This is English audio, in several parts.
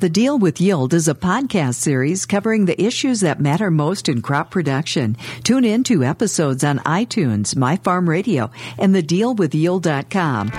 The Deal with Yield is a podcast series covering the issues that matter most in crop production. Tune in to episodes on iTunes, My Farm Radio, and thedealwithyield.com.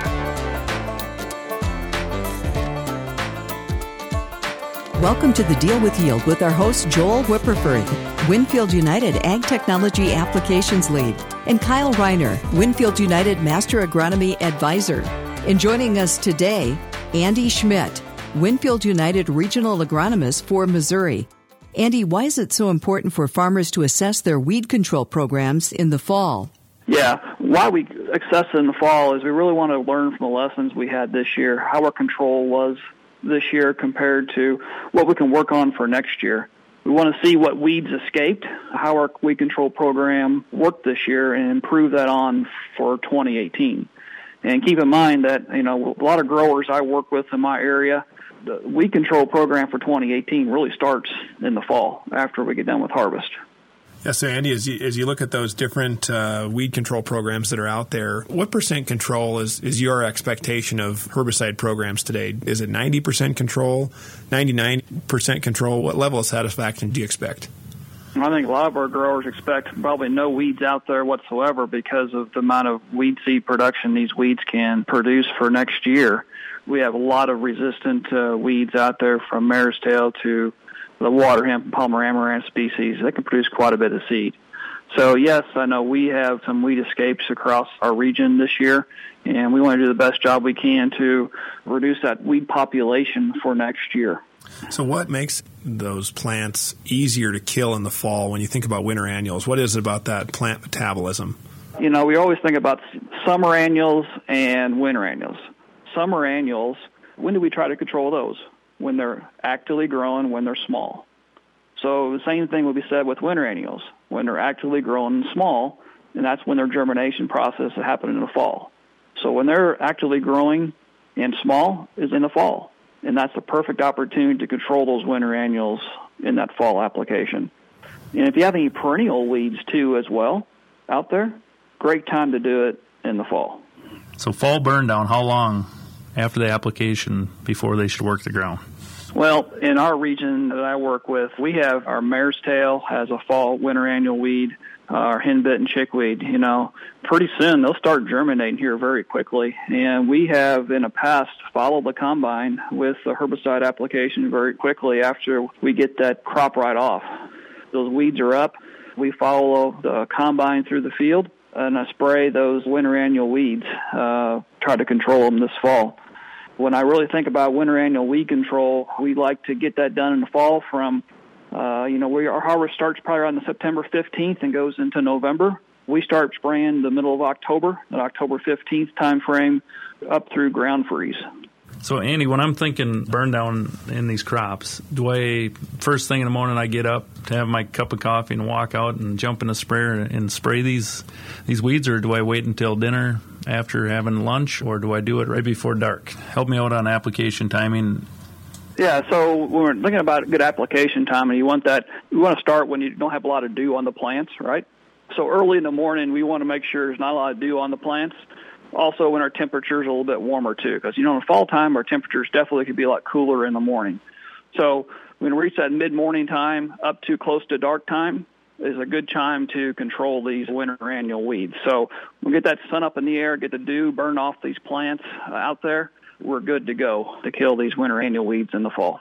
Welcome to the Deal with Yield with our host Joel Wipperfurth, Winfield United Ag Technology Applications Lead, and Kyle Reiner, Winfield United Master Agronomy Advisor. And joining us today, Andy Schmidt, Winfield United Regional Agronomist for Missouri. Andy, why is it so important for farmers to assess their weed control programs in the fall? Yeah, why we assess in the fall is we really want to learn from the lessons we had this year, how our control was this year compared to what we can work on for next year. We want to see what weeds escaped, how our weed control program worked this year, and improve that on for 2018. And keep in mind that, you know, a lot of growers I work with in my area, the weed control program for 2018 really starts in the fall after we get done with harvest. Yeah, so Andy, as you, as you look at those different uh, weed control programs that are out there, what percent control is, is your expectation of herbicide programs today? Is it 90% control, 99% control? What level of satisfaction do you expect? I think a lot of our growers expect probably no weeds out there whatsoever because of the amount of weed seed production these weeds can produce for next year we have a lot of resistant uh, weeds out there from mare's tail to the water hemp and palmer amaranth species. They can produce quite a bit of seed. So yes, I know we have some weed escapes across our region this year, and we want to do the best job we can to reduce that weed population for next year. So, what makes those plants easier to kill in the fall when you think about winter annuals? What is it about that plant metabolism? You know, we always think about summer annuals and winter annuals summer annuals, when do we try to control those? When they're actively growing, when they're small. So the same thing will be said with winter annuals. When they're actively growing and small, and that's when their germination process is happening in the fall. So when they're actively growing and small is in the fall. And that's the perfect opportunity to control those winter annuals in that fall application. And if you have any perennial weeds too as well out there, great time to do it in the fall. So fall burn down, how long after the application before they should work the ground? Well, in our region that I work with, we have our mare's tail has a fall winter annual weed, uh, our henbit and chickweed. You know, pretty soon they'll start germinating here very quickly, and we have in the past followed the combine with the herbicide application very quickly after we get that crop right off. Those weeds are up. We follow the combine through the field, and I spray those winter annual weeds, uh, try to control them this fall. When I really think about winter annual weed control, we like to get that done in the fall from, uh, you know, we, our harvest starts probably around the September 15th and goes into November. We start spraying the middle of October, the October 15th time frame, up through ground freeze. So, Andy, when I'm thinking burn down in these crops, do I first thing in the morning I get up to have my cup of coffee and walk out and jump in the sprayer and spray these these weeds, or do I wait until dinner after having lunch, or do I do it right before dark? Help me out on application timing. Yeah, so when we're thinking about good application time, and you want that, you want to start when you don't have a lot of dew on the plants, right? So early in the morning, we want to make sure there's not a lot of dew on the plants also when our temperatures a little bit warmer too, because you know in the fall time our temperatures definitely could be a lot cooler in the morning. So when we reach that mid morning time up to close to dark time is a good time to control these winter annual weeds. So we get that sun up in the air, get the dew, burn off these plants uh, out there. We're good to go to kill these winter annual weeds in the fall.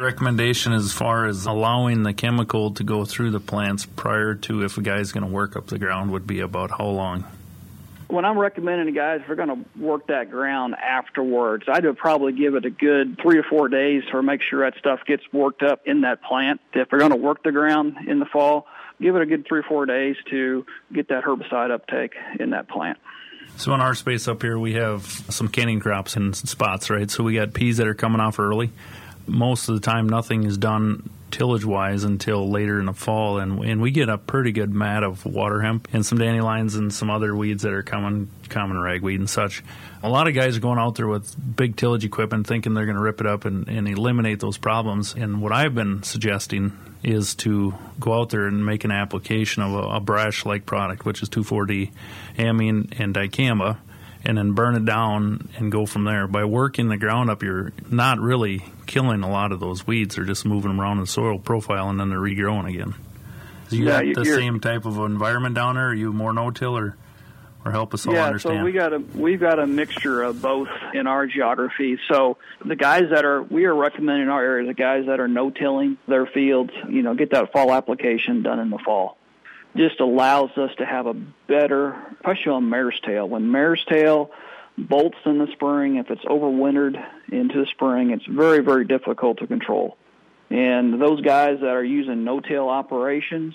Recommendation as far as allowing the chemical to go through the plants prior to if a guy's going to work up the ground would be about how long? When I'm recommending to guys, if we're going to work that ground afterwards, I'd probably give it a good three or four days to make sure that stuff gets worked up in that plant. If we're going to work the ground in the fall, give it a good three or four days to get that herbicide uptake in that plant. So in our space up here, we have some canning crops in spots, right? So we got peas that are coming off early. Most of the time, nothing is done tillage wise until later in the fall, and and we get a pretty good mat of water hemp and some dandelions and some other weeds that are common common ragweed and such. A lot of guys are going out there with big tillage equipment thinking they're going to rip it up and, and eliminate those problems. And what I've been suggesting is to go out there and make an application of a, a brash like product, which is 2,4-D, amine, and dicamba and then burn it down and go from there. By working the ground up, you're not really killing a lot of those weeds. They're just moving them around the soil profile and then they're regrowing again. You yeah, got the same type of environment down there? Are you more no-till or, or help us all yeah, understand? so we got a we've got a mixture of both in our geography. So the guys that are we are recommending our area the guys that are no-tilling their fields, you know, get that fall application done in the fall just allows us to have a better, especially on mare's tail. When mare's tail bolts in the spring, if it's overwintered into the spring, it's very, very difficult to control. And those guys that are using no-till operations,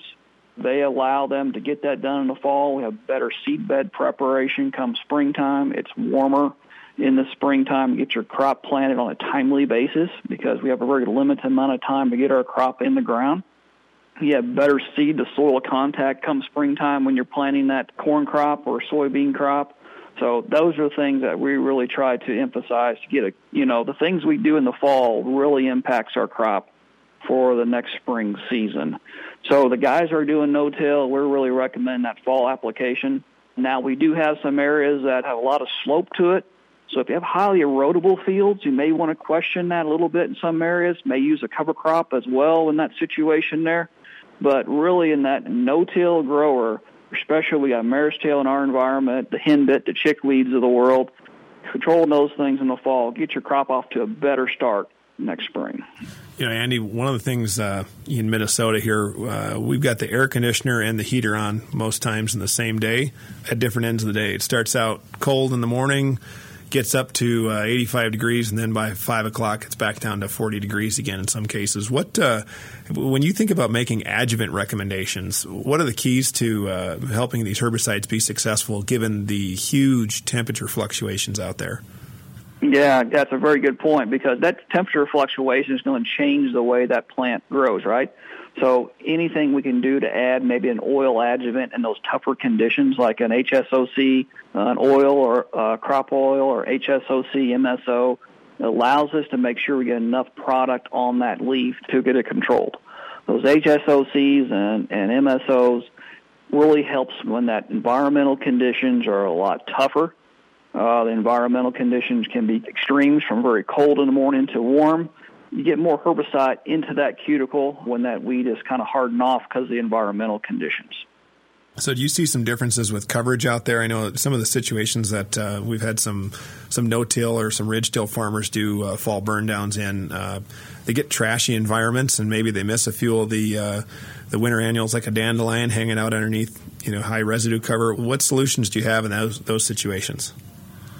they allow them to get that done in the fall. We have better seed bed preparation come springtime. It's warmer in the springtime. Get your crop planted on a timely basis because we have a very limited amount of time to get our crop in the ground you have better seed to soil contact come springtime when you're planting that corn crop or soybean crop. So those are things that we really try to emphasize to get a, you know, the things we do in the fall really impacts our crop for the next spring season. So the guys are doing no-till. We're really recommending that fall application. Now we do have some areas that have a lot of slope to it. So if you have highly erodible fields, you may want to question that a little bit in some areas. May use a cover crop as well in that situation there. But really, in that no-till grower, especially we got mare's tail in our environment, the henbit, the chickweeds of the world, controlling those things in the fall, get your crop off to a better start next spring. You know, Andy, one of the things uh, in Minnesota here, uh, we've got the air conditioner and the heater on most times in the same day at different ends of the day. It starts out cold in the morning gets up to uh, 85 degrees, and then by five o'clock it's back down to 40 degrees again in some cases. What uh, when you think about making adjuvant recommendations, what are the keys to uh, helping these herbicides be successful given the huge temperature fluctuations out there? Yeah, that's a very good point because that temperature fluctuation is going to change the way that plant grows, right? So anything we can do to add maybe an oil adjuvant in those tougher conditions like an HSOC, uh, an oil or uh, crop oil or HSOC, MSO, allows us to make sure we get enough product on that leaf to get it controlled. Those HSOCs and, and MSOs really helps when that environmental conditions are a lot tougher. Uh, the environmental conditions can be extremes from very cold in the morning to warm you get more herbicide into that cuticle when that weed is kind of hardened off because of the environmental conditions. So, do you see some differences with coverage out there? I know some of the situations that uh, we've had some some no-till or some ridge-till farmers do uh, fall burn downs in. Uh, they get trashy environments, and maybe they miss a few of the uh, the winter annuals, like a dandelion, hanging out underneath you know high residue cover. What solutions do you have in those those situations?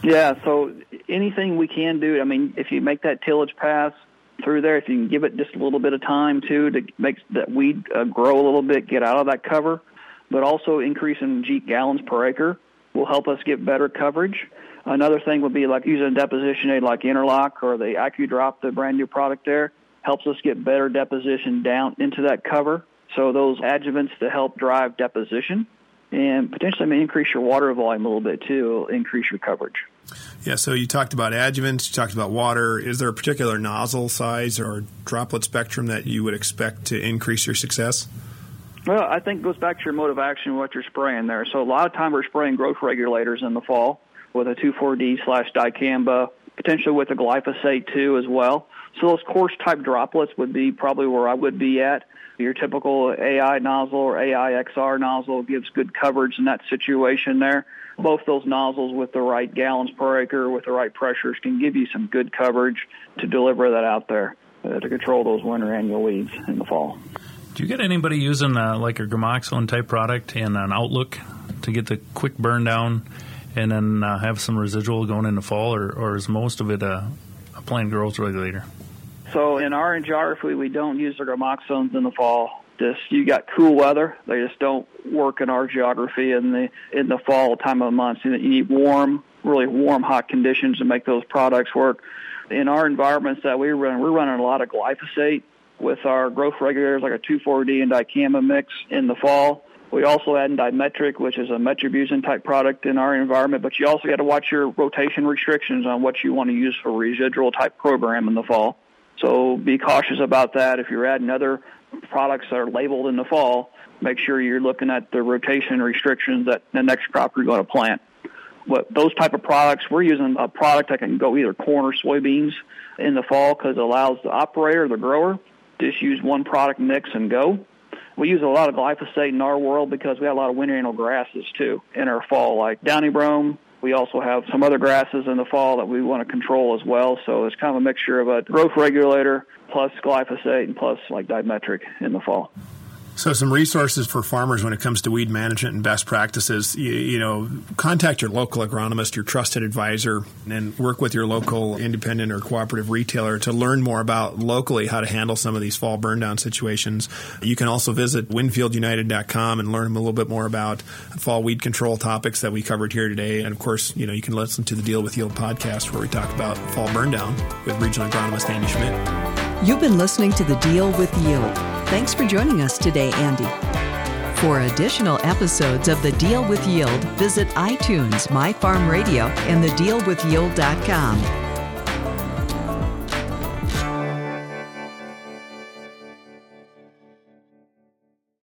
Yeah, so anything we can do. I mean, if you make that tillage pass through there. If you can give it just a little bit of time too to make that weed uh, grow a little bit, get out of that cover, but also increasing jeep gallons per acre will help us get better coverage. Another thing would be like using a deposition aid like Interlock or the AccuDrop, the brand new product there, helps us get better deposition down into that cover. So those adjuvants to help drive deposition and potentially may increase your water volume a little bit too, increase your coverage. Yeah, so you talked about adjuvants, you talked about water. Is there a particular nozzle size or droplet spectrum that you would expect to increase your success? Well, I think it goes back to your mode of action, what you're spraying there. So a lot of time we're spraying growth regulators in the fall with a 2,4-D slash dicamba, potentially with a glyphosate too as well. So those coarse type droplets would be probably where I would be at. Your typical AI nozzle or AI XR nozzle gives good coverage in that situation there both those nozzles with the right gallons per acre, with the right pressures, can give you some good coverage to deliver that out there uh, to control those winter annual weeds in the fall. Do you get anybody using uh, like a gramoxone type product and an Outlook to get the quick burn down and then uh, have some residual going in the fall, or, or is most of it a, a plant growth regulator? So in our geography, we don't use the gramoxones in the fall just you got cool weather. They just don't work in our geography in the in the fall time of months. You need warm, really warm, hot conditions to make those products work. In our environments that we run, we're running a lot of glyphosate with our growth regulators, like a 2,4-D and dicamba mix in the fall. We also add dimetric, which is a metribuzin type product in our environment, but you also got to watch your rotation restrictions on what you want to use for residual type program in the fall. So be cautious about that. If you're adding other products that are labeled in the fall, make sure you're looking at the rotation restrictions that the next crop you're going to plant. But those type of products, we're using a product that can go either corn or soybeans in the fall because it allows the operator, the grower, just use one product mix and go. We use a lot of glyphosate in our world because we have a lot of winter annual grasses too in our fall, like downy brome. We also have some other grasses in the fall that we want to control as well. So it's kind of a mixture of a growth regulator plus glyphosate and plus like dimetric in the fall. So, some resources for farmers when it comes to weed management and best practices. You, you, know, contact your local agronomist, your trusted advisor, and work with your local independent or cooperative retailer to learn more about locally how to handle some of these fall burn down situations. You can also visit winfieldunited.com and learn a little bit more about fall weed control topics that we covered here today. And of course, you know, you can listen to the Deal with Yield podcast where we talk about fall burn down with regional agronomist Andy Schmidt. You've been listening to the Deal with Yield. Thanks for joining us today, Andy. For additional episodes of The Deal with Yield, visit iTunes, My Farm Radio, and thedealwithyield.com.